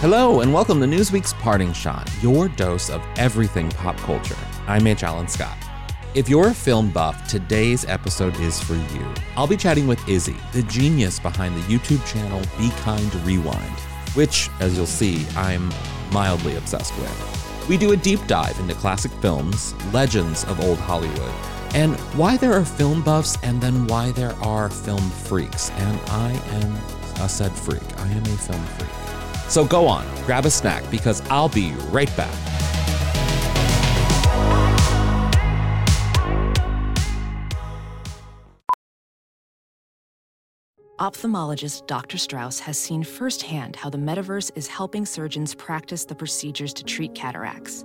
Hello, and welcome to Newsweek's Parting Shot, your dose of everything pop culture. I'm H. Alan Scott. If you're a film buff, today's episode is for you. I'll be chatting with Izzy, the genius behind the YouTube channel Be Kind Rewind, which, as you'll see, I'm mildly obsessed with. We do a deep dive into classic films, legends of old Hollywood, and why there are film buffs and then why there are film freaks. And I am a said freak. I am a film freak. So go on, grab a snack because I'll be right back. Ophthalmologist Dr. Strauss has seen firsthand how the metaverse is helping surgeons practice the procedures to treat cataracts.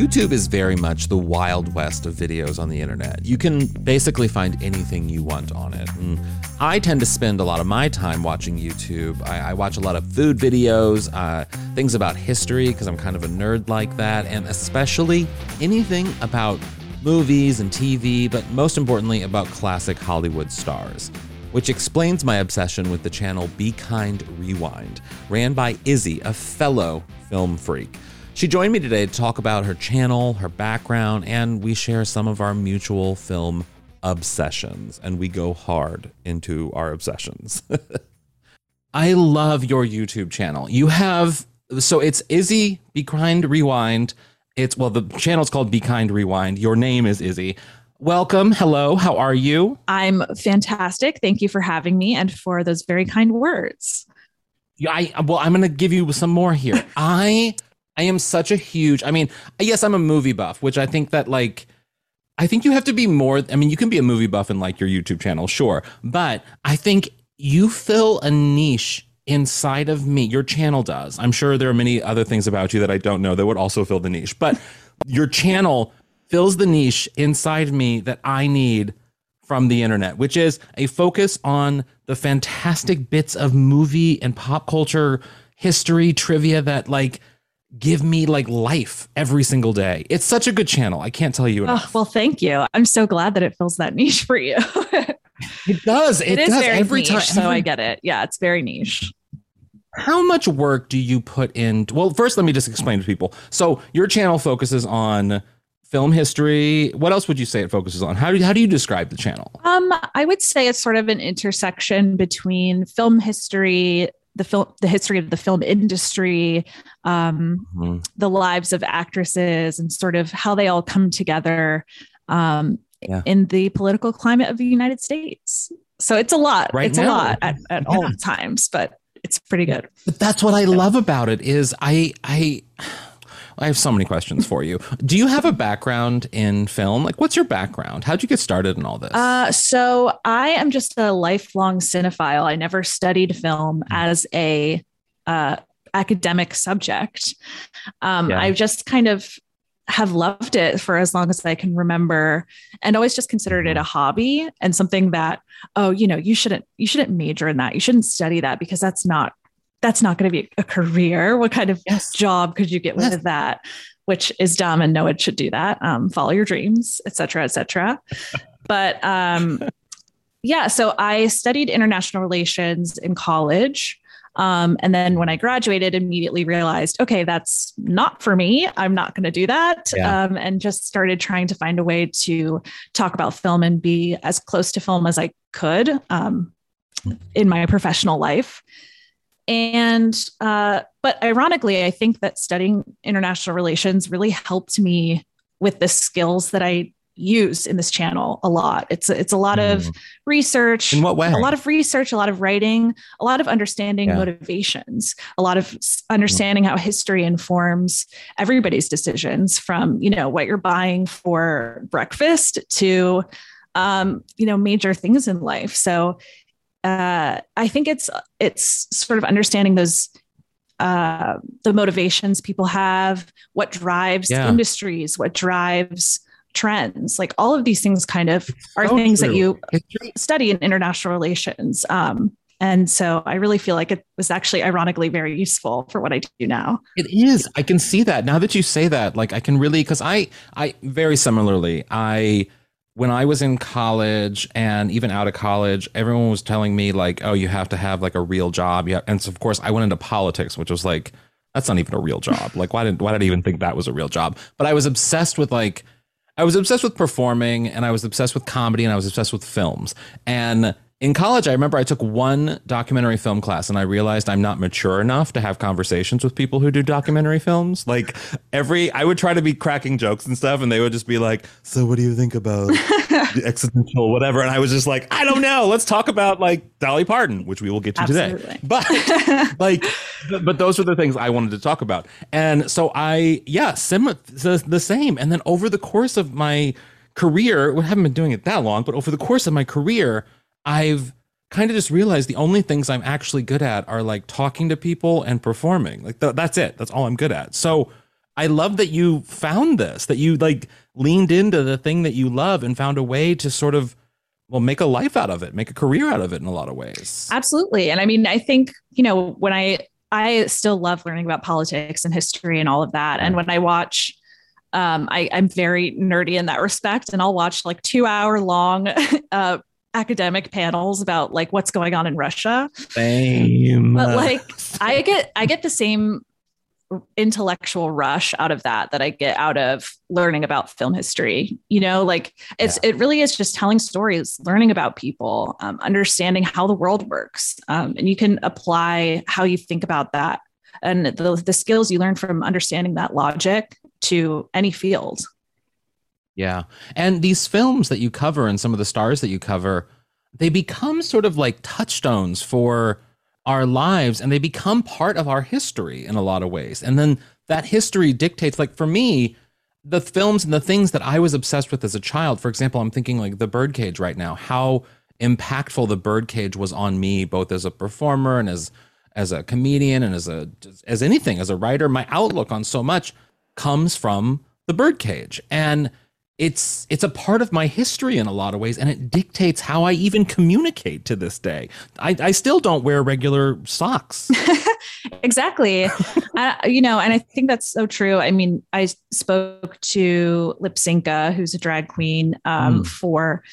YouTube is very much the wild west of videos on the internet. You can basically find anything you want on it. And I tend to spend a lot of my time watching YouTube. I, I watch a lot of food videos, uh, things about history, because I'm kind of a nerd like that, and especially anything about movies and TV, but most importantly, about classic Hollywood stars. Which explains my obsession with the channel Be Kind Rewind, ran by Izzy, a fellow film freak. She joined me today to talk about her channel, her background, and we share some of our mutual film obsessions. And we go hard into our obsessions. I love your YouTube channel. You have, so it's Izzy Be Kind Rewind. It's, well, the channel's called Be Kind Rewind. Your name is Izzy. Welcome. Hello. How are you? I'm fantastic. Thank you for having me and for those very kind words. Yeah, I well, I'm gonna give you some more here. I I am such a huge. I mean, yes, I'm a movie buff, which I think that like. I think you have to be more. I mean, you can be a movie buff and like your YouTube channel, sure, but I think you fill a niche inside of me. Your channel does. I'm sure there are many other things about you that I don't know that would also fill the niche, but your channel fills the niche inside me that I need from the internet, which is a focus on the fantastic bits of movie and pop culture history trivia that like give me like life every single day. It's such a good channel. I can't tell you Oh, enough. well, thank you. I'm so glad that it fills that niche for you. it does. It, it is does very every niche, time. so I get it. Yeah, it's very niche. How much work do you put in? Well, first, let me just explain to people. So, your channel focuses on film history. What else would you say it focuses on? How do you, how do you describe the channel? Um, I would say it's sort of an intersection between film history, the film, the history of the film industry, um, Mhm. the lives of actresses, and sort of how they all come together um, Yeah. in the political climate of the United States. So it's a lot. Right it's now. a lot at, at all times, but it's pretty good. But that's what I love about it is I I I have so many questions for you. Do you have a background in film? Like what's your background? How'd you get started in all this? Uh, so I am just a lifelong cinephile. I never studied film as a uh, academic subject. Um, Yeah. I just kind of have loved it for as long as I can remember, and always just considered it a hobby and something that oh, you know, you shouldn't you shouldn't major in that. You shouldn't study that because that's not that's not going to be a career. What kind of Yes. job could you get Yes. with that? Which is dumb, and no one should do that. Um, follow your dreams, et cetera, et cetera. but um, yeah, so I studied international relations in college. Um, and then when I graduated, immediately realized, okay, that's not for me. I'm not going to do that. Yeah. Um, and just started trying to find a way to talk about film and be as close to film as I could. Um, in my professional life. And, uh, but ironically, I think that studying international relations really helped me with the skills that I use in this channel a lot. It's it's a lot mm. of research. In what way? A lot of research, a lot of writing, a lot of understanding yeah. motivations, a lot of understanding mm. how history informs everybody's decisions from, you know, what you're buying for breakfast to um, you know, major things in life. So uh, I think it's it's sort of understanding those uh, the motivations people have, what drives yeah. industries, what drives trends like all of these things kind of are so things true. that you study in international relations um, and so i really feel like it was actually ironically very useful for what i do now it is i can see that now that you say that like i can really because i i very similarly i when i was in college and even out of college everyone was telling me like oh you have to have like a real job. Yeah and so of course i went into politics which was like that's not even a real job. Like why did why did i even think that was a real job? But i was obsessed with like I was obsessed with performing and I was obsessed with comedy and I was obsessed with films. And in college, I remember I took one documentary film class and I realized I'm not mature enough to have conversations with people who do documentary films. Like every, I would try to be cracking jokes and stuff, and they would just be like, "So, what do you think about the existential whatever?" And I was just like, "I don't know. Let's talk about like Dolly Parton, which we will get to Absolutely. today." But like, but those were the things I wanted to talk about, and so I, yeah, sim the, the same. And then over the course of my career, we haven't been doing it that long, but over the course of my career. I've kind of just realized the only things I'm actually good at are like talking to people and performing. Like th- that's it. That's all I'm good at. So I love that you found this, that you like leaned into the thing that you love and found a way to sort of well make a life out of it, make a career out of it in a lot of ways. Absolutely. And I mean, I think, you know, when I I still love learning about politics and history and all of that. And when I watch um, I, am very nerdy in that respect, and I'll watch like two hour long uh, academic panels about like what's going on in Russia. Same. But like I get I get the same intellectual rush out of that that I get out of learning about film history. You know, like it's yeah. it really is just telling stories, learning about people, um, understanding how the world works, um, and you can apply how you think about that and the the skills you learn from understanding that logic to any field. Yeah. And these films that you cover and some of the stars that you cover, they become sort of like touchstones for our lives and they become part of our history in a lot of ways. And then that history dictates, like for me, the films and the things that I was obsessed with as a child. For example, I'm thinking like The Birdcage right now, how impactful The Birdcage was on me, both as a performer and as as a comedian and as a as anything, as a writer. My outlook on so much comes from The Birdcage. And it's it's a part of my history in a lot of ways and it dictates how i even communicate to this day i, I still don't wear regular socks exactly uh, you know and i think that's so true i mean i spoke to Lypsinka who's a drag queen um, mm. for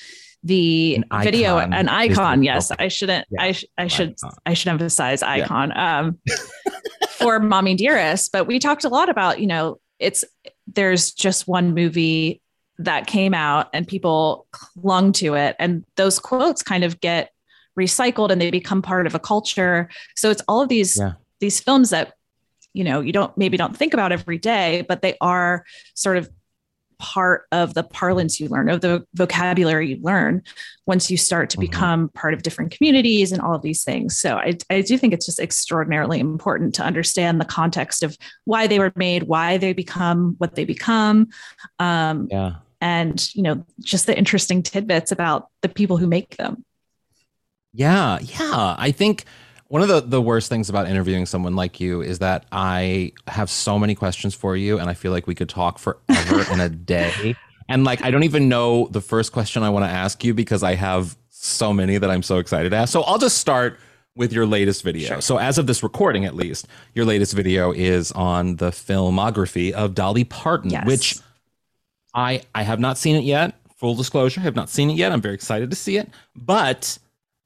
the an video icon. an icon yes i shouldn't yeah, i, sh- I should icon. i should emphasize icon yeah. um, for mommy dearest but we talked a lot about you know it's there's just one movie that came out and people clung to it. And those quotes kind of get recycled and they become part of a culture. So it's all of these yeah. these films that you know you don't maybe don't think about every day, but they are sort of part of the parlance you learn, of the vocabulary you learn once you start to mm-hmm. become part of different communities and all of these things. So I, I do think it's just extraordinarily important to understand the context of why they were made, why they become what they become. Um, yeah and you know just the interesting tidbits about the people who make them yeah yeah i think one of the, the worst things about interviewing someone like you is that i have so many questions for you and i feel like we could talk forever in a day and like i don't even know the first question i want to ask you because i have so many that i'm so excited to ask so i'll just start with your latest video. Sure. So, as of this recording, at least, your latest video is on the filmography of Dolly Parton, yes. which I I have not seen it yet. Full disclosure, I have not seen it yet. I'm very excited to see it, but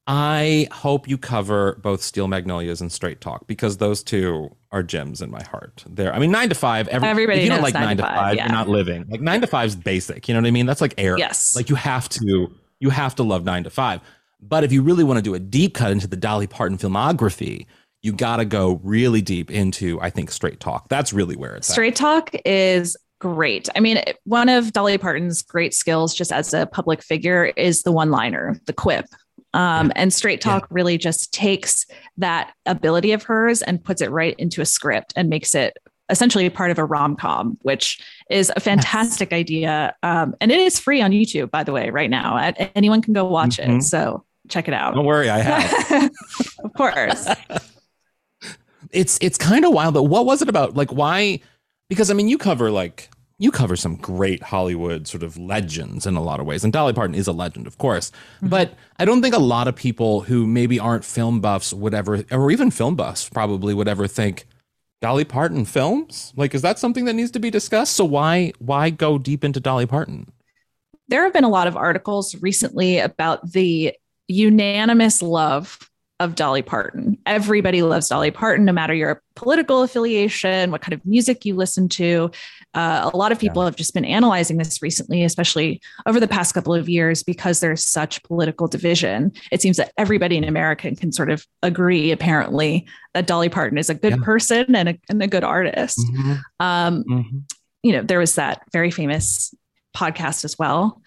I hope you cover both Steel Magnolias and Straight Talk because those two are gems in my heart. There, I mean, nine to five. Every, Everybody, if you don't like nine, to five, five yeah. you're not living. Like nine to five is basic. You know what I mean? That's like air. Yes. Like you have to, you have to love nine to five. But if you really want to do a deep cut into the Dolly Parton filmography, you got to go really deep into, I think, Straight Talk. That's really where it's Straight at. Talk is great. I mean, one of Dolly Parton's great skills just as a public figure is the one liner, the quip. Um. And Straight Talk yeah. really just takes that ability of hers and puts it right into a script and makes it essentially part of a rom com, which is a fantastic yes. idea. Um, and it is free on YouTube, by the way, right now. Anyone can go watch mm-hmm. it. So check it out. Don't worry, I have. of course. it's it's kind of wild. But what was it about? Like, why? Because I mean, you cover like you cover some great Hollywood sort of legends in a lot of ways. And Dolly Parton is a legend, of course. Mm-hmm. But I don't think a lot of people who maybe aren't film buffs would ever, or even film buffs probably would ever think Dolly Parton films. Like, is that something that needs to be discussed? So why why go deep into Dolly Parton? There have been a lot of articles recently about the unanimous love of Dolly Parton. Everybody loves Dolly Parton, no matter your political affiliation, what kind of music you listen to. Uh, a lot of people yeah. have just been analyzing this recently, especially over the past couple of years, because there's such political division. It seems that everybody in America can sort of agree, apparently, that Dolly Parton is a good yeah. person and a, and a good artist. Mm-hmm. Um, mm-hmm. You know, there was that very famous podcast as well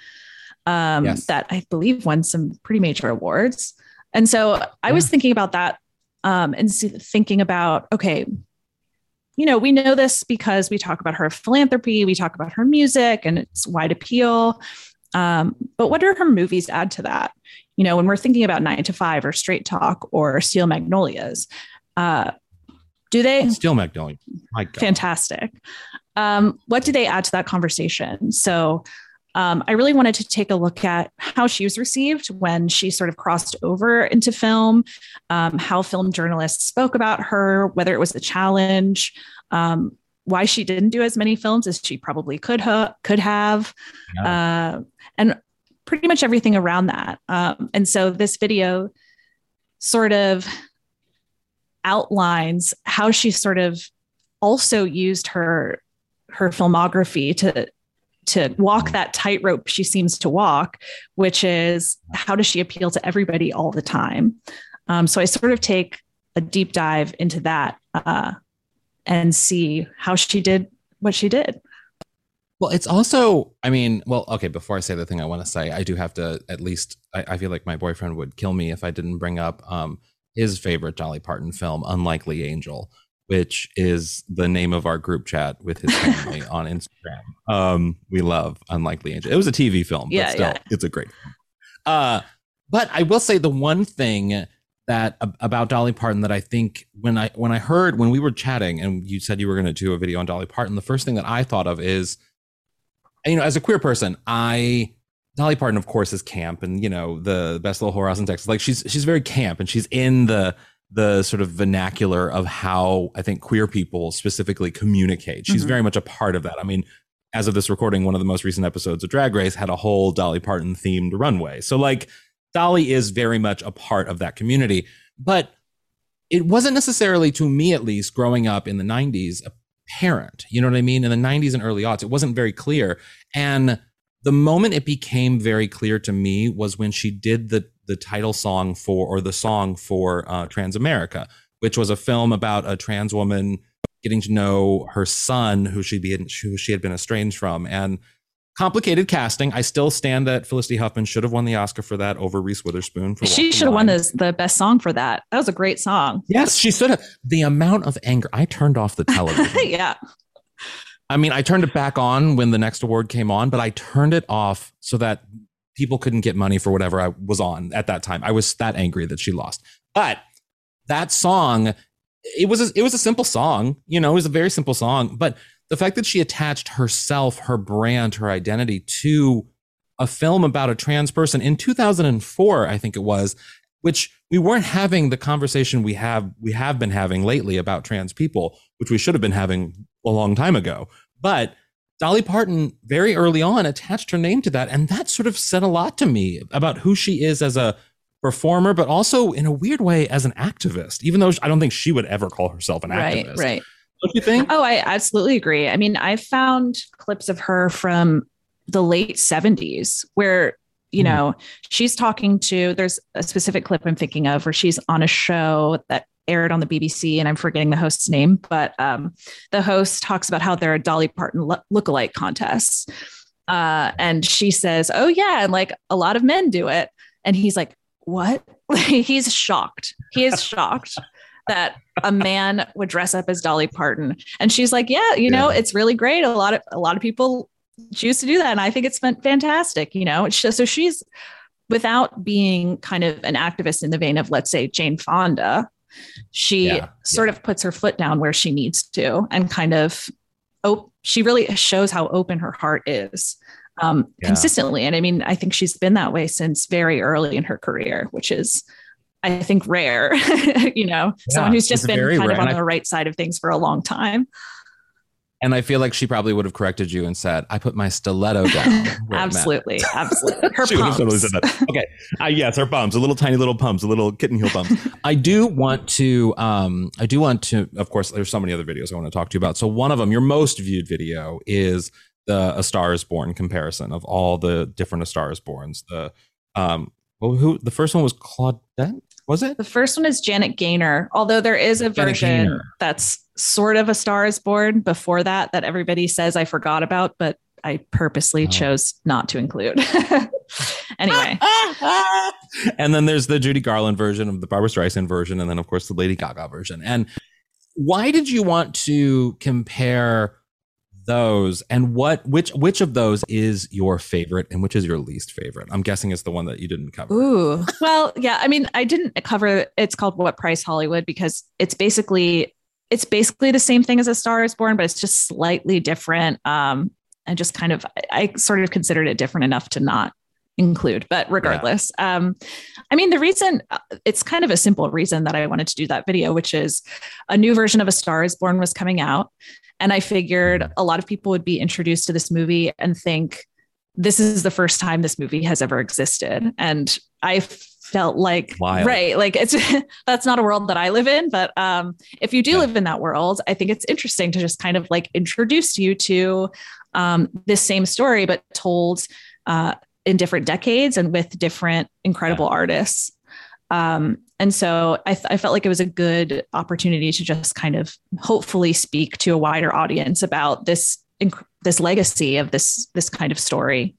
um, yes. that I believe won some pretty major awards. And so I was thinking about that um, and thinking about, okay, you know, we know this because we talk about her philanthropy, we talk about her music and its wide appeal. Um, but what do her movies add to that? You know, when we're thinking about Nine to Five or Straight Talk or Steel Magnolias, uh, do they? Steel Magnolias, fantastic. Um, what do they add to that conversation? So um, I really wanted to take a look at how she was received when she sort of crossed over into film, um, how film journalists spoke about her, whether it was a challenge, um, why she didn't do as many films as she probably could ha- could have, yeah. uh, and pretty much everything around that. Um, and so this video sort of outlines how she sort of also used her her filmography to to walk that tightrope she seems to walk, which is how does she appeal to everybody all the time? Um, so I sort of take a deep dive into that uh, and see how she did what she did. Well, it's also, I mean, well, okay, before I say the thing I want to say, I do have to at least, I, I, feel like my boyfriend would kill me if I didn't bring up um, his favorite Dolly Parton film, Unlikely Angel which is the name of our group chat with his family on Instagram. Um, we love Unlikely Angel. It was a TV film, but yeah, still, yeah. it's a great film. Uh, but I will say the one thing that about Dolly Parton that I think when I when I heard when we were chatting and you said you were going to do a video on Dolly Parton, the first thing that I thought of is, you know, as a queer person, I Dolly Parton, of course, is camp and you know the best little whorehouse in Texas. Like she's she's very camp and she's in the the sort of vernacular of how I think queer people specifically communicate. She's mm-hmm. very much a part of that. I mean, as of this recording, one of the most recent episodes of Drag Race had a whole Dolly Parton themed runway. So, like, Dolly is very much a part of that community. But it wasn't necessarily, to me at least, growing up in the 90s, apparent. You know what I mean? In the 90s and early aughts, it wasn't very clear. And the moment it became very clear to me was when she did the the title song for or the song for uh, Transamerica, which was a film about a trans woman getting to know her son, who she be who she had been estranged from, and complicated casting. I still stand that Felicity Huffman should have won the Oscar for that over Reese Witherspoon. For she should have won this, the best song for that. That was a great song. Yes, she should have. The amount of anger. I turned off the television. yeah. I mean, I turned it back on when the next award came on, but I turned it off so that people couldn't get money for whatever I was on at that time. I was that angry that she lost. But that song, it was a, it was a simple song, you know, it was a very simple song, but the fact that she attached herself, her brand, her identity to a film about a trans person in 2004, I think it was, which we weren't having the conversation we have we have been having lately about trans people, which we should have been having a long time ago. But Dolly Parton very early on attached her name to that. And that sort of said a lot to me about who she is as a performer, but also in a weird way as an activist, even though I don't think she would ever call herself an right, activist. Right. Don't you think? Oh, I absolutely agree. I mean, I found clips of her from the late 70s where you mm. know, she's talking to, there's a specific clip I'm thinking of where she's on a show that aired on the BBC, and I'm forgetting the host's name, but um, the host talks about how there are Dolly Parton lookalike contests. Uh, and she says, Oh, yeah. And like a lot of men do it. And he's like, What? he's shocked. He is shocked that a man would dress up as Dolly Parton. And she's like, Yeah, you know, it's really great. A lot of a lot of people choose to do that. And I think it's fantastic, you know. Just, so she's without being kind of an activist in the vein of, let's say, Jane Fonda, she yeah, sort yeah. of puts her foot down where she needs to and kind of oh she really shows how open her heart is um, yeah. consistently and i mean i think she's been that way since very early in her career which is i think rare you know someone who's just been kind rare. of on the right side of things for a long time and I feel like she probably would have corrected you and said, "I put my stiletto down." absolutely, absolutely. Her she pumps. Totally said that. Okay, uh, yes, her pumps, a little tiny little pumps, a little kitten heel pumps. I do want to, um, I do want to. Of course, there's so many other videos I want to talk to you about. So one of them, your most viewed video, is the A Star Is Born comparison of all the different A Star Is Borns. The um, well, who the first one was Claudette was it? The first one is Janet Gaynor, although there is a version that's sort of a Star is Born before that that everybody says I forgot about, but I purposely oh. chose not to include. anyway. and then there's the Judy Garland version of the Barbra Streisand version, and then of course the Lady Gaga version. And why did you want to compare those and what which which of those is your favorite and which is your least favorite i'm guessing it's the one that you didn't cover ooh well yeah i mean i didn't cover it's called what price hollywood because it's basically it's basically the same thing as a star is born but it's just slightly different um and just kind of i sort of considered it different enough to not include but regardless yeah. um i mean the reason uh, it's kind of a simple reason that i wanted to do that video which is a new version of a star is born was coming out and I figured mm-hmm. a lot of people would be introduced to this movie and think this is the first time this movie has ever existed. And I felt like Wild. right like it's that's not a world that i live in but um if you do yeah. live in that world i think it's interesting to just kind of like introduce you to um this same story but told uh in different decades and with different incredible yeah. artists um and so I, th- I, felt like it was a good opportunity to just kind of hopefully speak to a wider audience about this inc- this legacy of this this kind of story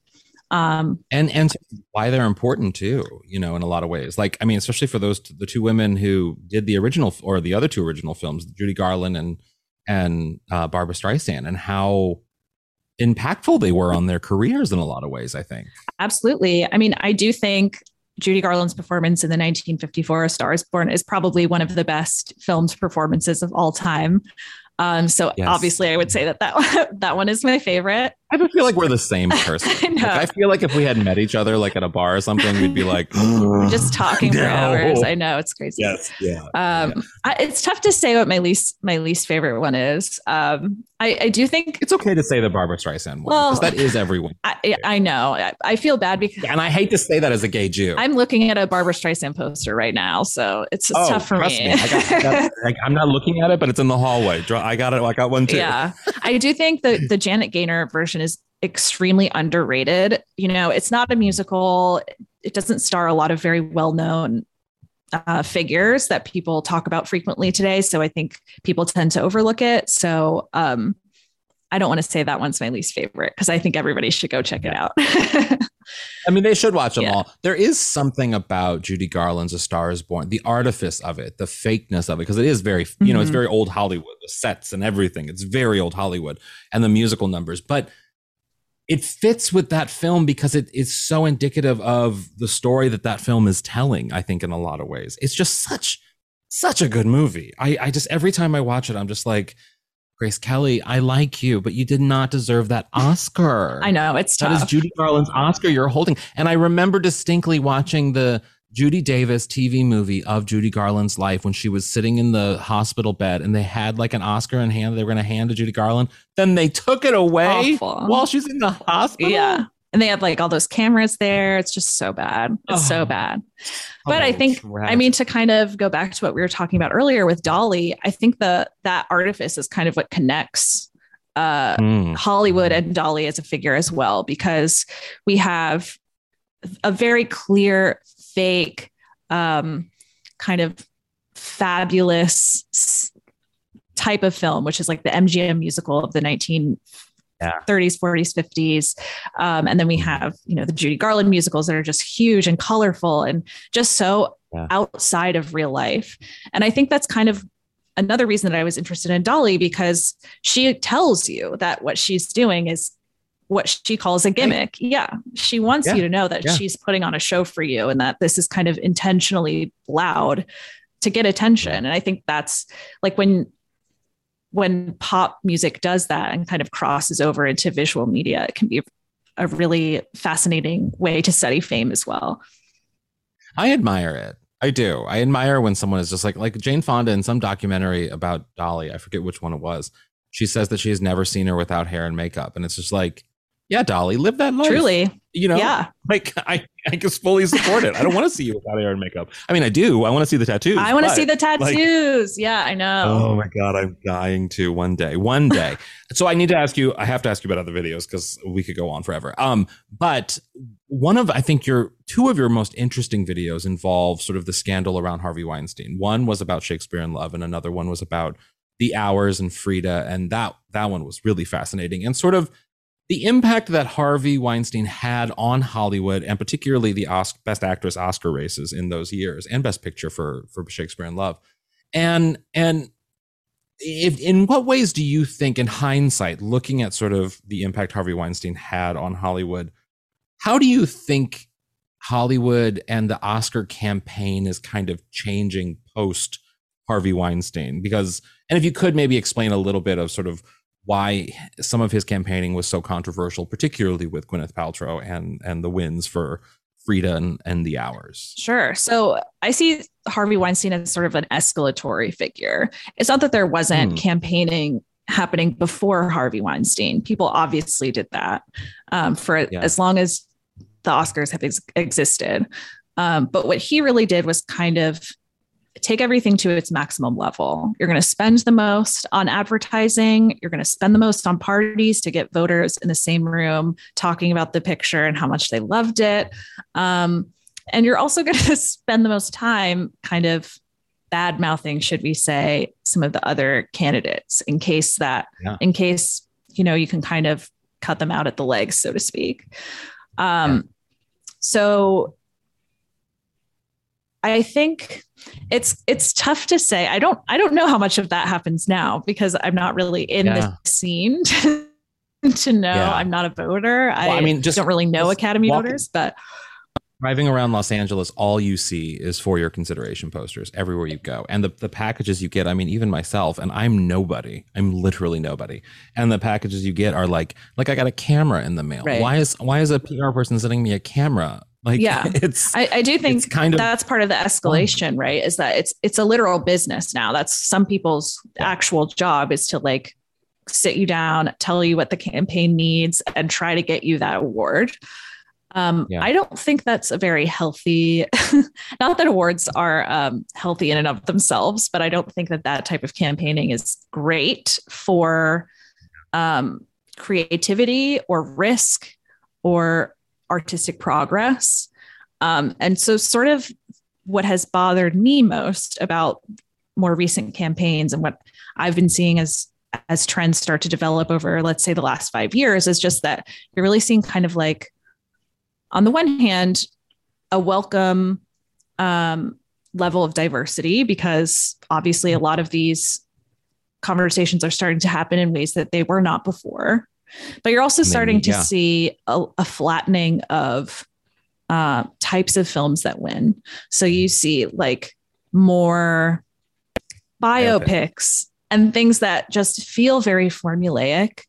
um, and and why they're important too you know in a lot of ways like i mean especially for those the two women who did the original or the other two original films judy garland and and uh, barbra streisand and how impactful they were on their careers in a lot of ways i think absolutely i mean i do think Judy Garland's performance in the 1954 A Star is Born is probably one of the best filmed performances of all time. Um, so yes. obviously, I would say that that that one is my favorite. I just feel like we're the same person. I, like, I, feel like if we had met each other like at a bar or something, we'd be like just talking no. for hours. I know it's crazy. Yes, yeah. Um, yeah. I, it's tough to say what my least my least favorite one is. Um, I, I do think it's okay to say the Barbra Streisand one well, because that is everyone. I, I know. I, I, feel bad because, and I hate to say that as a gay Jew. I'm looking at a Barbra Streisand poster right now, so it's, oh, tough for me. me. I got, I am not looking at it, but it's in the hallway. I got it. I got one too. Yeah, I do think the the Janet Gaynor version is extremely underrated. You know, it's not a musical. It doesn't star a lot of very well known uh, figures that people talk about frequently today. So I think people tend to overlook it. So um, I don't want to say that one's my least favorite because I think everybody should go check it out. I mean, they should watch them yeah. all. There is something about Judy Garland's A Star is Born, the artifice of it, the fakeness of it, because it is very, you know, mm-hmm. it's very old Hollywood, the sets and everything. It's very old Hollywood and the musical numbers. But it fits with that film because it is so indicative of the story that that film is telling i think in a lot of ways. It's just such such a good movie. I i just every time i watch it i'm just like grace kelly i like you but you did not deserve that oscar. I know it's tough. that is judy garland's oscar you're holding. And i remember distinctly watching the Judy Davis TV movie of Judy Garland's life when she was sitting in the hospital bed and they had like an Oscar in hand they were going to hand to Judy Garland. Then they took it away Awful. while she's in the hospital. Yeah. And they had like all those cameras there. It's just so bad. It's oh. so bad. But oh, I think, tragic. I mean, to kind of go back to what we were talking about earlier with Dolly, I think the that artifice is kind of what connects uh, mm. Hollywood and Dolly as a figure as well, because we have a very clear fake um, kind of fabulous type of film, which is like the MGM musical of the 1930s, yeah. 40s, 50s. Um, and then we have, you know, the Judy Garland musicals that are just huge and colorful and just so yeah. outside of real life. And I think that's kind of another reason that I was interested in Dolly because she tells you that what she's doing is what she calls a gimmick. Yeah. She wants yeah. you to know that yeah. she's putting on a show for you and that this is kind of intentionally loud to get attention. And I think that's like when when pop music does that and kind of crosses over into visual media, it can be a really fascinating way to study fame as well. I admire it. I do. I admire when someone is just like like Jane Fonda in some documentary about Dolly. I forget which one it was. She says that she has never seen her without hair and makeup, and it's just like yeah, Dolly, live that life. Truly. You know, yeah. like I, I just fully support it. I don't want to see you without hair and makeup. I mean, I do. I want to see the tattoos. I want to see the tattoos. Like, yeah, I know. Oh my God. I'm dying to one day, one day. so I need to ask you, I have to ask you about other videos because we could go on forever. Um, but one of, I think your two of your most interesting videos involve sort of the scandal around Harvey Weinstein. One was about Shakespeare in Love and another one was about the hours and Frida. And that, that one was really fascinating and sort of, the impact that Harvey Weinstein had on Hollywood and particularly the Oscar, Best Actress Oscar races in those years and Best Picture for for Shakespeare in Love. And and if in what ways do you think in hindsight looking at sort of the impact Harvey Weinstein had on Hollywood how do you think Hollywood and the Oscar campaign is kind of changing post Harvey Weinstein because and if you could maybe explain a little bit of sort of why some of his campaigning was so controversial, particularly with Gwyneth Paltrow and and the wins for Frida and, and the hours. Sure. So I see Harvey Weinstein as sort of an escalatory figure. It's not that there wasn't hmm. campaigning happening before Harvey Weinstein. People obviously did that um, for yeah. as long as the Oscars have ex- existed. Um, but what he really did was kind of take everything to its maximum level. You're going to spend the most on advertising. You're going to spend the most on parties to get voters in the same room talking about the picture and how much they loved it. Um, and you're also going to spend the most time kind of bad mouthing, should we say, some of the other candidates in case that, yeah. in case, you know, you can kind of cut them out at the legs, so to speak. Um, yeah. So I think it's it's tough to say. I don't I don't know how much of that happens now because I'm not really in yeah. the scene to, to know. Yeah. I'm not a voter. Well, I, I, mean, just don't really know Academy walking, voters, but driving around Los Angeles, all you see is for your consideration posters everywhere you go, and the the packages you get. I mean, even myself, and I'm nobody. I'm literally nobody, and the packages you get are like like I got a camera in the mail. Right. Why is why is a PR person sending me a camera? Like, yeah, it's, I, I do think kind of that's part of the escalation, fun. right? Is that it's, it's a literal business now. That's some people's actual job is to like sit you down, tell you what the campaign needs and try to get you that award. Um, yeah. I don't think that's a very healthy, not that awards are um, healthy in and of themselves, but I don't think that that type of campaigning is great for um, creativity or risk or artistic progress. Um, and so, sort of what has bothered me most about more recent campaigns and what I've been seeing as as trends start to develop over, let's say, the last five years, is just that you're really seeing kind of like, on the one hand, a welcome um, level of diversity because obviously a lot of these conversations are starting to happen in ways that they were not before. But you're also starting Maybe, yeah. to see a, a flattening of uh, types of films that win. So you see like more biopics and things that just feel very formulaic.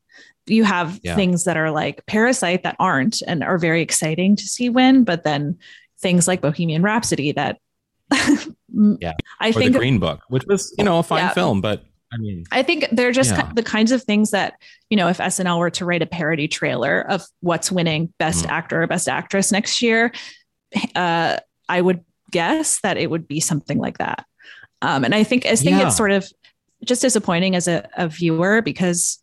You have yeah. things that are like Parasite that aren't and are very exciting to see win, but then things like Bohemian Rhapsody that yeah, I or think the Green Book, which was you know a fine yeah. film, but I mean, I think they're just yeah. the kinds of things that, you know, if SNL were to write a parody trailer of what's winning best mm. actor or best actress next year, uh, I would guess that it would be something like that. Um, and I think I think yeah. it's sort of just disappointing as a, a viewer because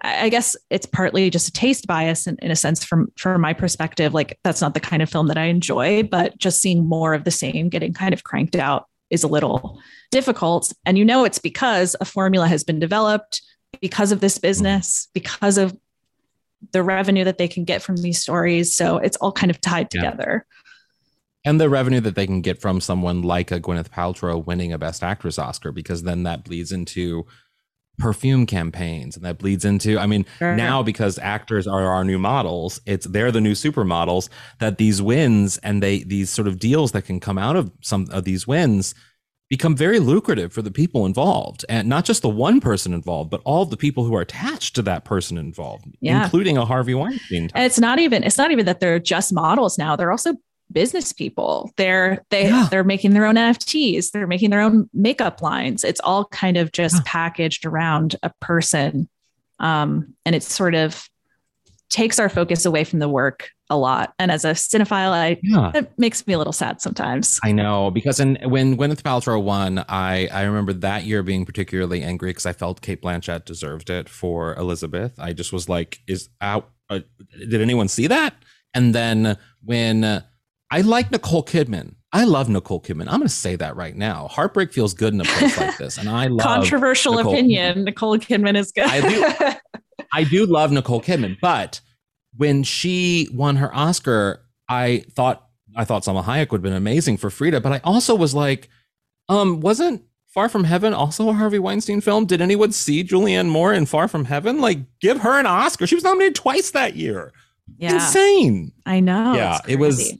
I guess it's partly just a taste bias in, in a sense from from my perspective. Like that's not the kind of film that I enjoy, but just seeing more of the same getting kind of cranked out is a little difficult. And you know it's because a formula has been developed because of this business, because of the revenue that they can get from these stories. So it's all kind of tied together. Yeah. And the revenue that they can get from someone like a Gwyneth Paltrow winning a Best Actress Oscar, because then that bleeds into perfume campaigns and that bleeds into i mean sure. now because actors are our new models it's they're the new supermodels that these wins and they these sort of deals that can come out of some of these wins become very lucrative for the people involved and not just the one person involved but all the people who are attached to that person involved yeah. including a harvey weinstein and it's not even it's not even that they're just models now they're also business people. They're they yeah. they're making their own NFTs. They're making their own makeup lines. It's all kind of just yeah. packaged around a person, um, and it sort of takes our focus away from the work a lot. And as a cinephile, I yeah. it makes me a little sad sometimes. I know because in, when Gwyneth Paltrow won, I I remember that year being particularly angry because I felt Cate Blanchett deserved it for Elizabeth. I just was like, is out. Uh, did anyone see that? And then when I like Nicole Kidman. I love Nicole Kidman. I'm going to say that right now. Heartbreak feels good in a place like this, and I love controversial Nicole opinion. Kidman. Nicole Kidman is good. I do, I do love Nicole Kidman, but when she won her Oscar, I thought I thought Salma Hayek would have been amazing for Frida, but I also was like, um, wasn't Far From Heaven also a Harvey Weinstein film? Did anyone see Julianne Moore in Far From Heaven? Like, give her an Oscar. She was nominated twice that year. Yeah. Insane. I know. Yeah, it was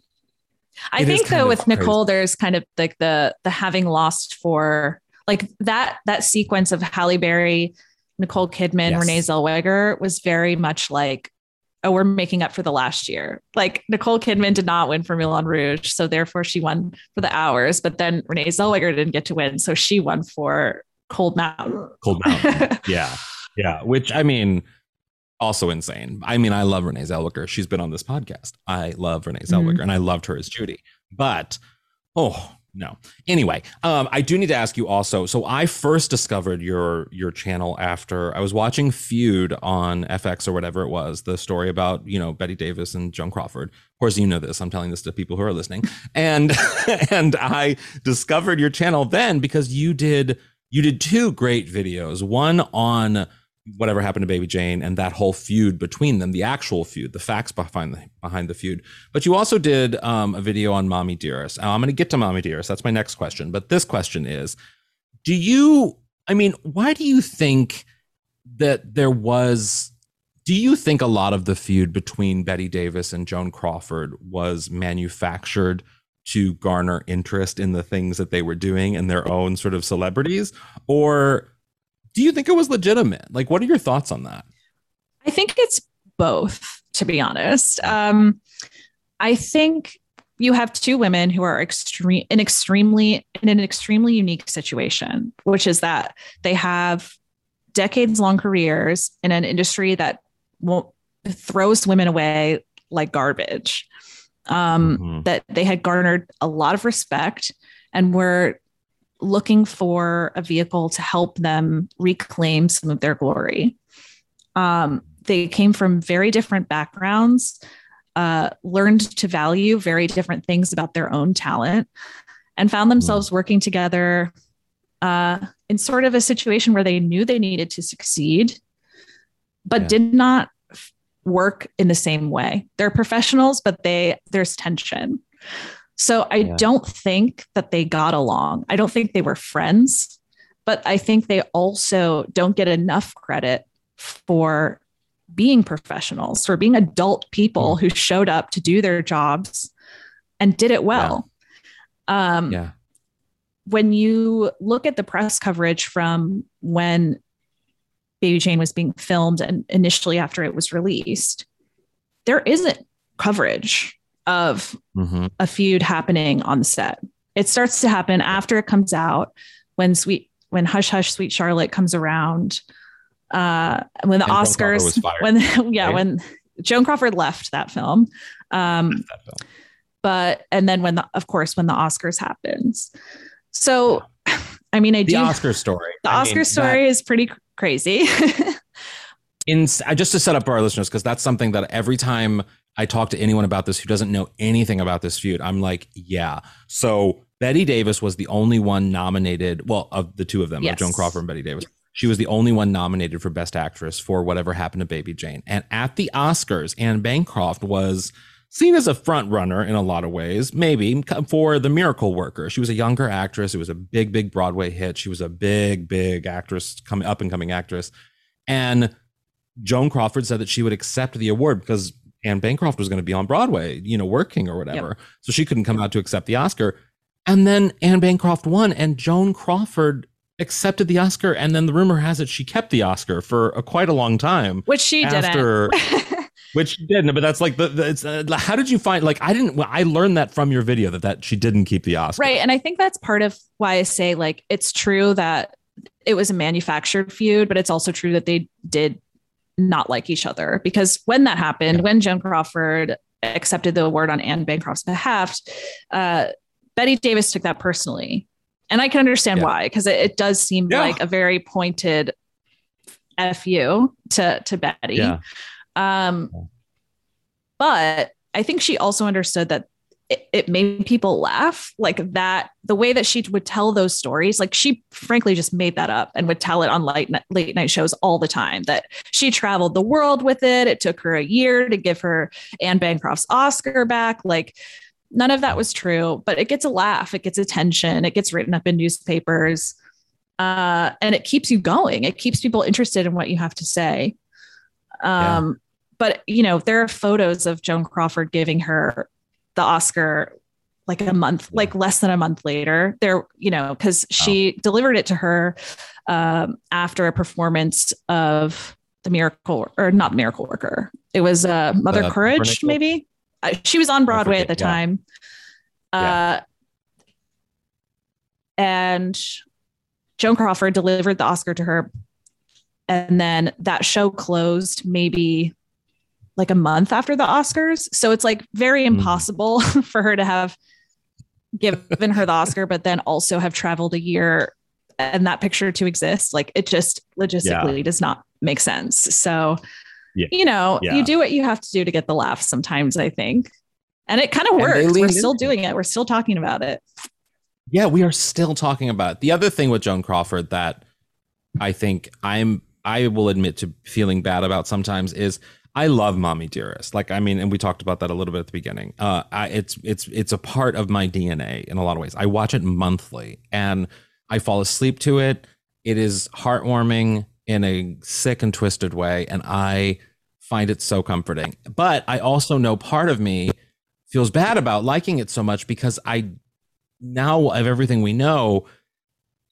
I think though with crazy. Nicole, there's kind of like the the having lost for like that that sequence of Halle Berry, Nicole Kidman, yes. Renee Zellweger was very much like, oh, we're making up for the last year. Like Nicole Kidman did not win for Moulin Rouge, so therefore she won for the hours. But then Renee Zellweger didn't get to win, so she won for Cold Mountain. Cold Mountain, yeah, yeah. Which I mean, also insane. I mean, I love Renee Zellweger. She's been on this podcast. I love Renee Zellweger, mm-hmm. and I loved her as Judy. But oh no. Anyway, um, I do need to ask you also. So I first discovered your your channel after I was watching Feud on FX or whatever it was, the story about you know Bette Davis and Joan Crawford. Of course, you know this. I'm telling this to people who are listening, and and I discovered your channel then because you did you did two great videos. One on whatever happened to Baby Jane and that whole feud between them, the actual feud, the facts behind the behind the feud. But you also did um, a video on Mommy Dearest. I'm going to get to Mommy Dearest. That's my next question. But this question is, do you? I mean, why do you think that there was? Do you think a lot of the feud between Bette Davis and Joan Crawford was manufactured? to garner interest in the things that they were doing and their own sort of celebrities or do you think it was legitimate? Like, what are your thoughts on that? I think it's both, to be honest. Um, I think you have two women who are extreme in extremely in an extremely unique situation, which is that they have decades long careers in an industry that won't throws women away like garbage. Um, mm-hmm. That they had garnered a lot of respect and were looking for a vehicle to help them reclaim some of their glory. Um, they came from very different backgrounds, uh, learned to value very different things about their own talent, and found themselves mm. working together uh, in sort of a situation where they knew they needed to succeed, but yeah. did not work in the same way. They're professionals, but they there's tension. So I yeah. don't think that they got along. I don't think they were friends, but I think they also don't get enough credit for being professionals, for being adult people mm. who showed up to do their jobs and did it well. Yeah. Um, yeah. When you look at the press coverage from when Baby Jane was being filmed and initially after it was released, there isn't coverage of mm-hmm. a feud happening on the set. It starts to happen after it comes out when sweet when Hush Hush Sweet Charlotte comes around. Uh, when the and Oscars, when yeah, right? when Joan Crawford left that film, um, that film. but and then when the of course when the Oscars happens. So, I mean, I the do Oscar story. The I Oscar mean, story that... is pretty crazy. in just to set up for our listeners because that's something that every time I talk to anyone about this who doesn't know anything about this feud, I'm like, yeah. So Bette Davis was the only one nominated. Well, of the two of them, yes. of Joan Crawford and Bette Davis. She was the only one nominated for Best Actress for whatever happened to Baby Jane. And at the Oscars, Anne Bancroft was seen as a front runner in a lot of ways, maybe for The Miracle Worker. She was a younger actress. It was a big, big Broadway hit. She was a big, big actress, coming up and coming actress. And Joan Crawford said that she would accept the award because Anne Bancroft was going to be on Broadway, you know, working or whatever. Yep. So she couldn't come out to accept the Oscar. And then Anne Bancroft won, and Joan Crawford accepted the Oscar. And then the rumor has it she kept the Oscar for a, quite a long time, which she after, didn't. which didn't. But that's like the, the it's, uh, how did you find? Like I didn't. I learned that from your video that that she didn't keep the Oscar. Right, and I think that's part of why I say like it's true that it was a manufactured feud, but it's also true that they did not like each other because when that happened, yeah. when Joan Crawford accepted the award on Anne Bancroft's behalf, uh, Bette Davis took that personally. And I can understand yeah. why, because it, it, does seem yeah. like a very pointed fu to to Bette. Um, but I think she also understood that it, it made people laugh. Like that the way that she would tell those stories like she frankly just made that up and would tell it on late, late night shows all the time that she traveled the world with it. It took her a year to give her anne bancroft's oscar back. Like none of that was true but it gets a laugh. It gets attention. It gets written up in newspapers. Uh, and it keeps you going. It keeps people interested in what you have to say. Um, yeah. but you know there are photos of joan crawford giving her the Oscar like a month, like less than a month later. There, you know, because she oh. delivered it to her um, after a performance of the Miracle or not Miracle Worker. It was uh, Mother Courage, maybe. Uh, she was on Broadway at the yeah. time. Uh, yeah. And Joan Crawford delivered the Oscar to her. And then that show closed maybe like a month after the Oscars. So it's like very hmm. impossible mm. for her to have given her the Oscar, but then also have traveled a year and that picture to exist. Like it just logistically yeah. does not make sense. So, yeah. you know, yeah. you do what you have to do to get the laughs sometimes, I think. And it kind of works. We're still doing it. We're still talking about it. Yeah, we are still talking about it. The other thing with Joan Crawford that I think I'm I will admit to feeling bad about sometimes is I love Mommy Dearest. Like I mean, and we talked about that a little bit at the beginning. Uh, I, it's it's it's a part of my DNA in a lot of ways. I watch it monthly, and I fall asleep to it. It is heartwarming in a sick and twisted way, and I find it so comforting. But I also know part of me feels bad about liking it so much because I now of everything we know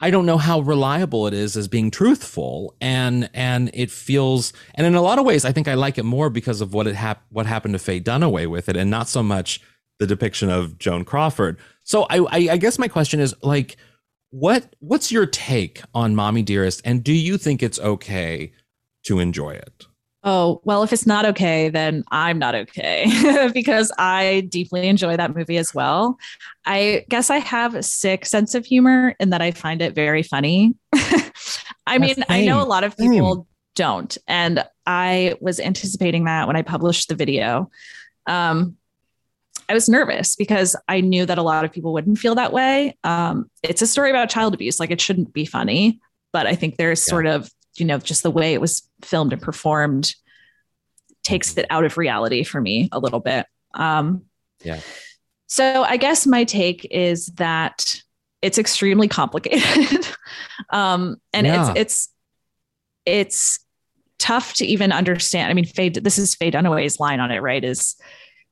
I don't know how reliable it is as being truthful, and and it feels, and in a lot of ways, I think I like it more because of what it hap- what happened to Faye Dunaway with it, and not so much the depiction of Joan Crawford. So I, I, I guess my question is like, what what's your take on Mommy Dearest, and do you think it's okay to enjoy it? Oh, well, if it's not okay, then I'm not okay because I deeply enjoy that movie as well. I guess I have a sick sense of humor in that I find it very funny. I mean, I know a lot of people same. don't. And I was anticipating that when I published the video. Um, I was nervous because I knew that a lot of people wouldn't feel that way. Um, it's a story about child abuse. Like it shouldn't be funny, but I think there's yeah. sort of you know, just the way it was filmed and performed takes it out of reality for me a little bit. Um, yeah. So I guess my take is that it's extremely complicated, um, and yeah. it's it's it's tough to even understand. I mean, Faye, this is Faye Dunaway's line on it, right? Is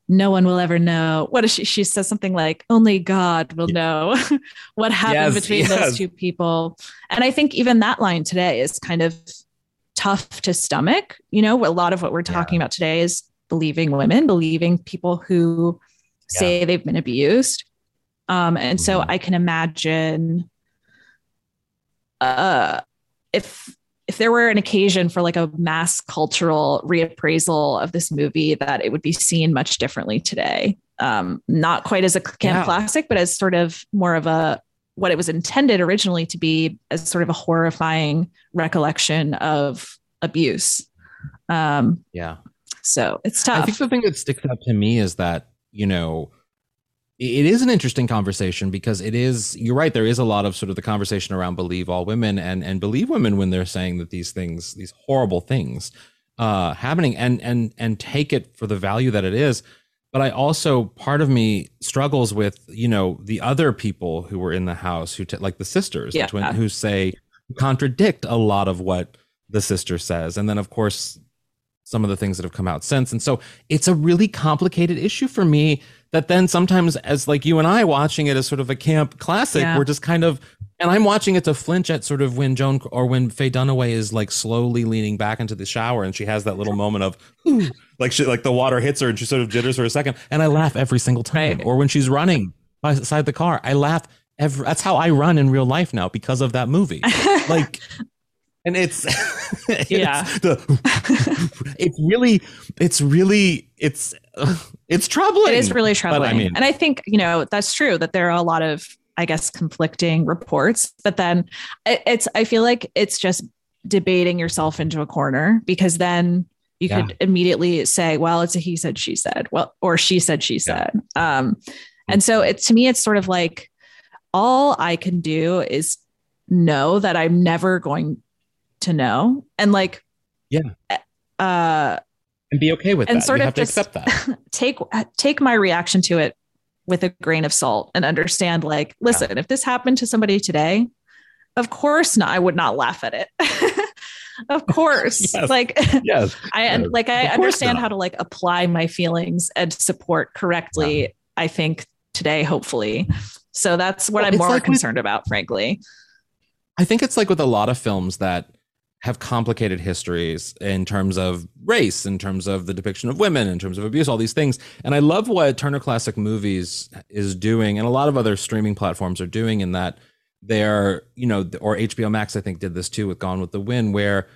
no one will ever know. What is she? She says something like, only God will know what happened yes, between yes. those two people. And I think even that line today is kind of tough to stomach. You know, a lot of what we're talking yeah. about today is believing women, believing people who yeah. say they've been abused. Um, and mm-hmm. so I can imagine uh, if if there were an occasion for like a mass cultural reappraisal of this movie, that it would be seen much differently today. Um, not quite as a camp yeah. classic, but as sort of more of a what it was intended originally to be as sort of a horrifying recollection of abuse. Um, yeah. So it's tough. I think the thing that sticks out to me is that, you know, it is an interesting conversation because it is you're right there is a lot of sort of the conversation around believe all women and and believe women when they're saying that these things these horrible things uh happening and and and take it for the value that it is. But i also part of me struggles with you know the other people who were in the house who t- like the sisters Yeah. the twin, who say contradict a lot of what the sister says. And then of course some of the things that have come out since. And so it's a really complicated issue for me that then sometimes as like you and I watching it as sort of a camp classic, Yeah. we're just kind of and I'm watching it to flinch at sort of when Joan or when Faye Dunaway is like slowly leaning back into the shower and she has that little moment of "Ooh," like she like the water hits her and she sort of jitters for a second and I laugh every single time. Right. Or when she's running beside the car, I laugh every that's how I run in real life now because of that movie. like and it's, it's Yeah. the, it's really it's really it's it's troubling it is really But, troubling. I mean, and I think, you know, that's true that there are a lot of, I guess, conflicting reports, but then it- it's, I feel like it's just debating yourself into a corner because then you Yeah. could immediately say, well, it's a he said, she said, well, or she said, she Yeah. said. Um, and so it's to me, it's sort of like all I can do is know that I'm never going to know. And like, Yeah. uh, and be okay with and that. sort you of have to accept that. take take my reaction to it with a grain of salt and understand like listen if this happened to somebody today of course not i would not laugh at it of course Yes. like yes. i Yes. like i understand not. how to like apply my feelings and support correctly i think today hopefully so that's what Well, i'm more like with- concerned about frankly I think it's like with a lot of films that have complicated histories in terms of race, in terms of the depiction of women, in terms of abuse, all these things. And I love what Turner Classic Movies is doing, and a lot of other streaming platforms are doing in that they're, you know, or HBO Max, I think, did this too with Gone with the Wind, where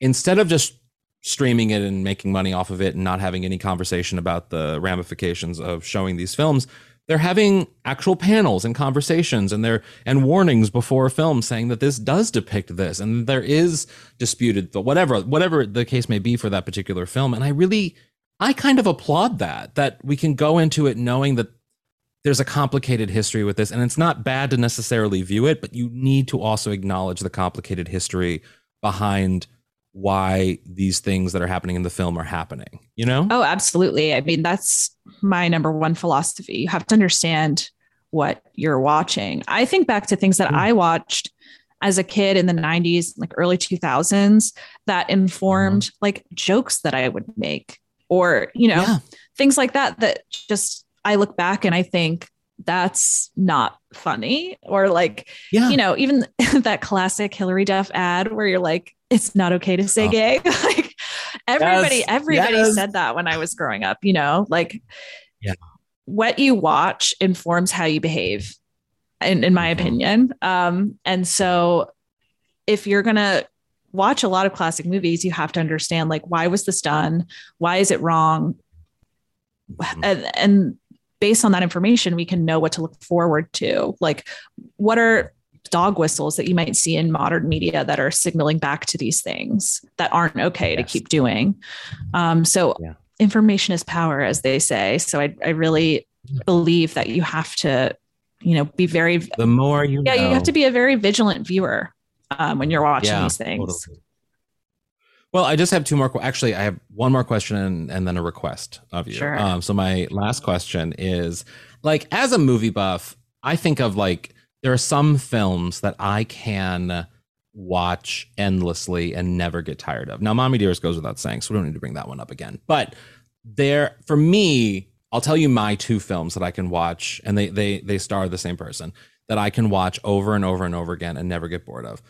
instead of just streaming it and making money off of it and not having any conversation about the ramifications of showing these films, they're having actual panels and conversations and they're and warnings before a film saying that this does depict this and there is disputed whatever whatever the case may be for that particular film. And i really i kind of applaud that that we can go into it knowing that there's a complicated history with this and it's not bad to necessarily view it but you need to also acknowledge the complicated history behind why these things that are happening in the film are happening you know Oh, absolutely. I mean, that's my number one philosophy. You have to understand what you're watching. I think back to things that Mm. I watched as a kid in the 90s, like early 2000s, that informed Mm-hmm. like jokes that I would make or, you know, Yeah. things like that, that just I look back and I think that's not funny or like yeah you know, even that classic Hilary Duff ad where you're like, it's not okay to say Oh. gay. like everybody, Yes, everybody yes. said that when I was growing up, you know, like Yeah. what you watch informs how you behave, in, in my Mhm. opinion. Um, and so if you're gonna watch a lot of classic movies, you have to understand like why was this done? Why is it wrong? Mhm. and, and based on that information we can know what to look forward to like what are dog whistles that you might see in modern media that are signaling back to these things that aren't okay to keep doing um, so Yeah. information is power as they say so I, I really believe that you have to you know be very the more you yeah know. you have to be a very vigilant viewer um, when you're watching Yeah, these things totally. Well, I just have two more. Actually, I have one more question and, and then a request of you. Sure. Um, so my last question is, like, as a movie buff, I think of like there are some films that I can watch endlessly and never get tired of. Now, Mommy Dearest goes without saying, so we don't need to bring that one up again. But there, for me, I'll tell you my two films that I can watch, and they they they star the same person that I can watch over and over and over again and never get bored of.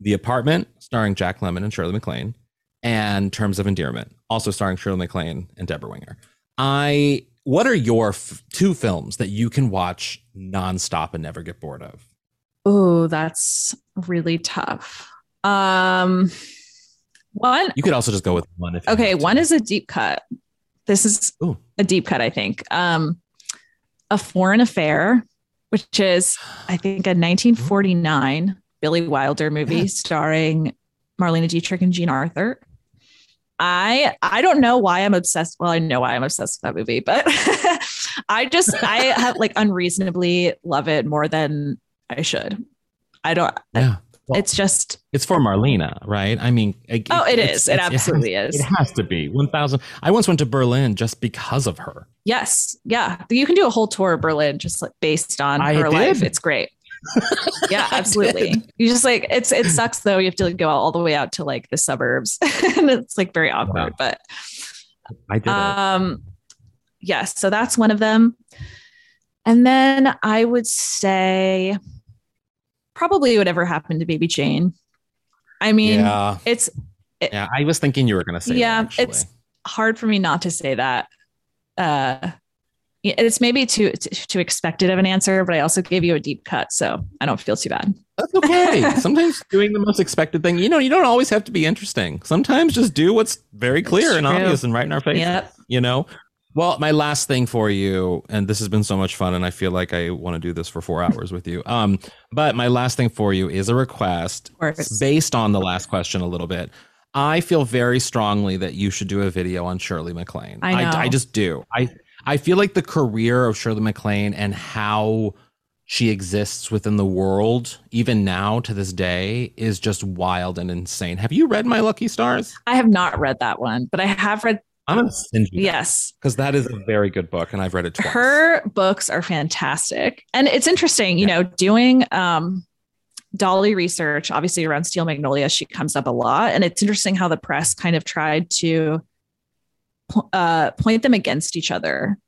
The Apartment, starring Jack Lemmon and Shirley MacLaine, and Terms of Endearment, also starring Shirley MacLaine and Debra Winger. I what are your f- two films that you can watch nonstop and never get bored of? oh that's really tough um one You could also just go with one. If Okay, one is a deep cut. This is Ooh. a deep cut, I think. Um, a foreign affair, which is, I think, a 1949 Billy Wilder movie Yes. starring Marlene Dietrich and Jean Arthur. I I don't know why I'm obsessed. Well, I know why I'm obsessed with that movie, but I just I have like unreasonably love it more than I should. I don't. Yeah. Well, it's just it's for Marlene, right? I mean, it, oh, it is. It absolutely it has, is. It has to be one thousand. I once went to Berlin just because of her. Yes, yeah. You can do a whole tour of Berlin just like based on I her did. life. It's great. yeah, absolutely. You just like it's it sucks though. You have to go all the way out to like the suburbs, and it's like very awkward. But I did. Um. Yes. So that's one of them. And then I would say probably whatever happened to Baby Jane. I mean, yeah. it's it, yeah. I was thinking you were going to say yeah. It's hard for me not to say that. Uh, it's maybe too too expected of an answer, but I also gave you a deep cut, so I don't feel too bad. That's okay. Sometimes doing the most expected thing, you know, you don't always have to be interesting. Sometimes just do what's very clear and obvious and right in our face. Yep. You know, well, my last thing for you, and this has been so much fun, and I feel like I want to do this for four hours with you. Um, but my last thing for you is a request based on the last question a little bit. I feel very strongly that you should do a video on Shirley MacLaine. I. I, I just do. I I feel like the career of Shirley MacLaine and how she exists within the world, even now to this day, is just wild and insane. Have you read My Lucky Stars? I have not read that one, but I have read I'm gonna send you. Yes, because that is a very good book, and I've read it twice. Her books are fantastic, and it's interesting. You yeah. know, doing um, Dolly research, obviously around Steel Magnolia, she comes up a lot, and it's interesting how the press kind of tried to uh, point them against each other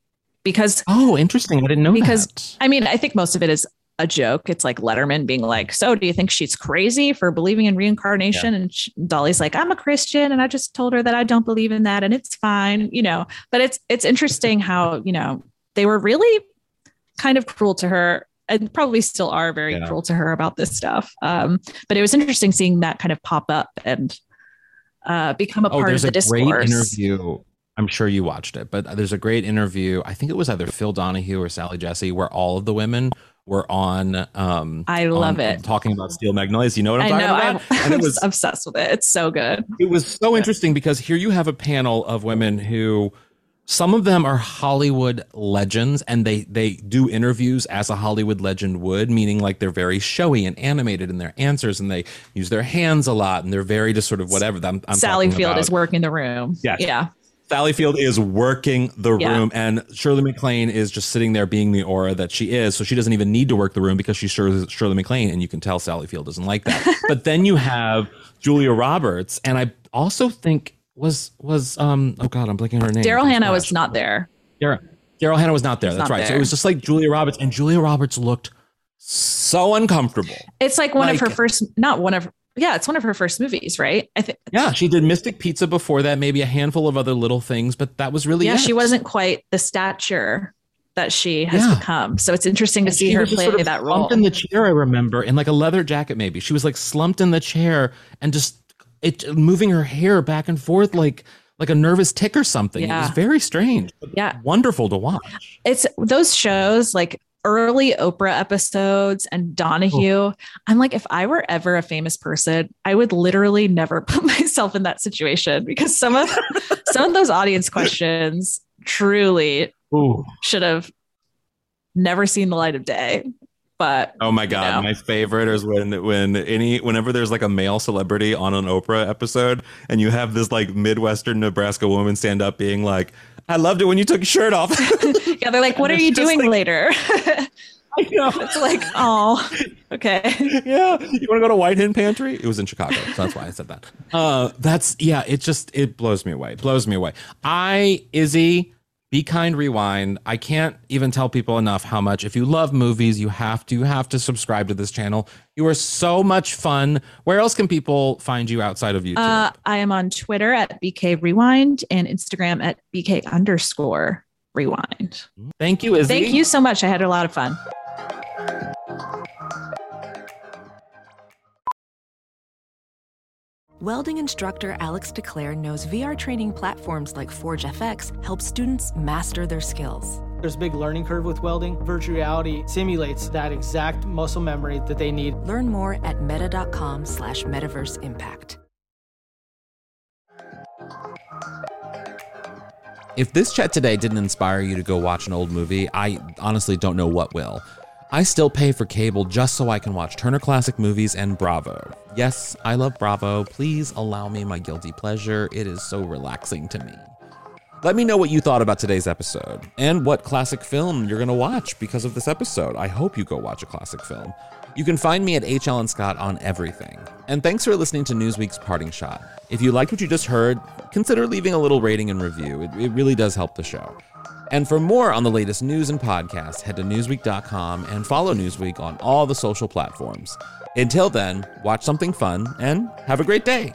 because oh, interesting. I didn't know because that. I mean, I think most of it is a joke. It's like Letterman being like, "So, do you think she's crazy for believing in reincarnation?" Yeah. And she, Dolly's like, "I'm a Christian, and I just told her that I don't believe in that, and it's fine." You know, but it's it's interesting how you know they were really kind of cruel to her and probably still are very yeah. cruel to her about this stuff. Um, but it was interesting seeing that kind of pop up and uh, become a oh, part of the discourse. Great interview. I'm sure you watched it, but there's a great interview. I think it was either Phil Donahue or Sally Jessy, where all of the women were on. Um, I love on, it. Talking about Steel Magnolias. You know what I'm I talking know, about? I'm, and it was obsessed with it. It's so good. It was so interesting because here you have a panel of women who some of them are Hollywood legends and they they do interviews as a Hollywood legend would, meaning like they're very showy and animated in their answers and they use their hands a lot and they're very just sort of whatever. I'm, I'm Sally Field about. is working the room. Yes. Yeah. Sally Field is working the yeah. room, and Shirley MacLaine is just sitting there being the aura that she is. So she doesn't even need to work the room because she's Shirley MacLaine, and you can tell Sally Field doesn't like that. but then you have Julia Roberts, and I also think was was um oh god I'm blanking her name. Daryl Hannah was not there. Daryl Daryl Hannah was not there. That's right. There. So it was just like Julia Roberts, and Julia Roberts looked so uncomfortable. It's like one like, of her first, not one of yeah, it's one of her first movies, right? I think. Yeah, she did Mystic Pizza before that, maybe a handful of other little things, but that was really yeah. It. She wasn't quite the stature that she has yeah. become. So it's interesting to see her play sort of that role. in the chair, I remember, in like a leather jacket. Maybe she was like slumped in the chair and just it moving her hair back and forth like like a nervous tic or something. Yeah. It was very strange. Yeah, wonderful to watch. It's those shows like early Oprah episodes and Donahue. Oh. I'm like, if I were ever a famous person, I would literally never put myself in that situation because some of some of those audience questions truly Ooh. should have never seen the light of day. But oh my god, you know. my favorite is when when any whenever there's like a male celebrity on an Oprah episode, and you have this like Midwestern Nebraska woman stand up being like, I loved it when you took your shirt off. yeah, they're like, what are you doing like, later? I know. It's like, oh, okay. Yeah. You want to go to White Hen Pantry? It was in Chicago. So that's why I said that. Uh, that's, yeah, it just, it blows me away. It blows me away. I, Izzy, be kind rewind. I can't even tell people enough how much if you love movies you have to you have to subscribe to this channel. You are so much fun. Where else can people find you outside of youtube? Uh, i am on twitter at bk rewind and instagram at bk underscore rewind. Thank you Izzy. thank you so much. I had a lot of fun Welding instructor Alex DeClaire knows VR training platforms like Forge FX help students master their skills. There's a big learning curve with welding. Virtual reality simulates that exact muscle memory that they need. Learn more at meta.com slash metaverse impact. If this chat today didn't inspire you to go watch an old movie, I honestly don't know what will. I still pay for cable just so I can watch Turner Classic Movies and Bravo. Yes, I love Bravo. Please allow me my guilty pleasure. It is so relaxing to me. Let me know what you thought about today's episode and what classic film you're going to watch because of this episode. I hope you go watch a classic film. You can find me at H. Alan Scott on everything. And thanks for listening to Newsweek's Parting Shot. If you liked what you just heard, consider leaving a little rating and review. It, it really does help the show. And for more on the latest news and podcasts, head to Newsweek.com and follow Newsweek on all the social platforms. Until then, watch something fun and have a great day.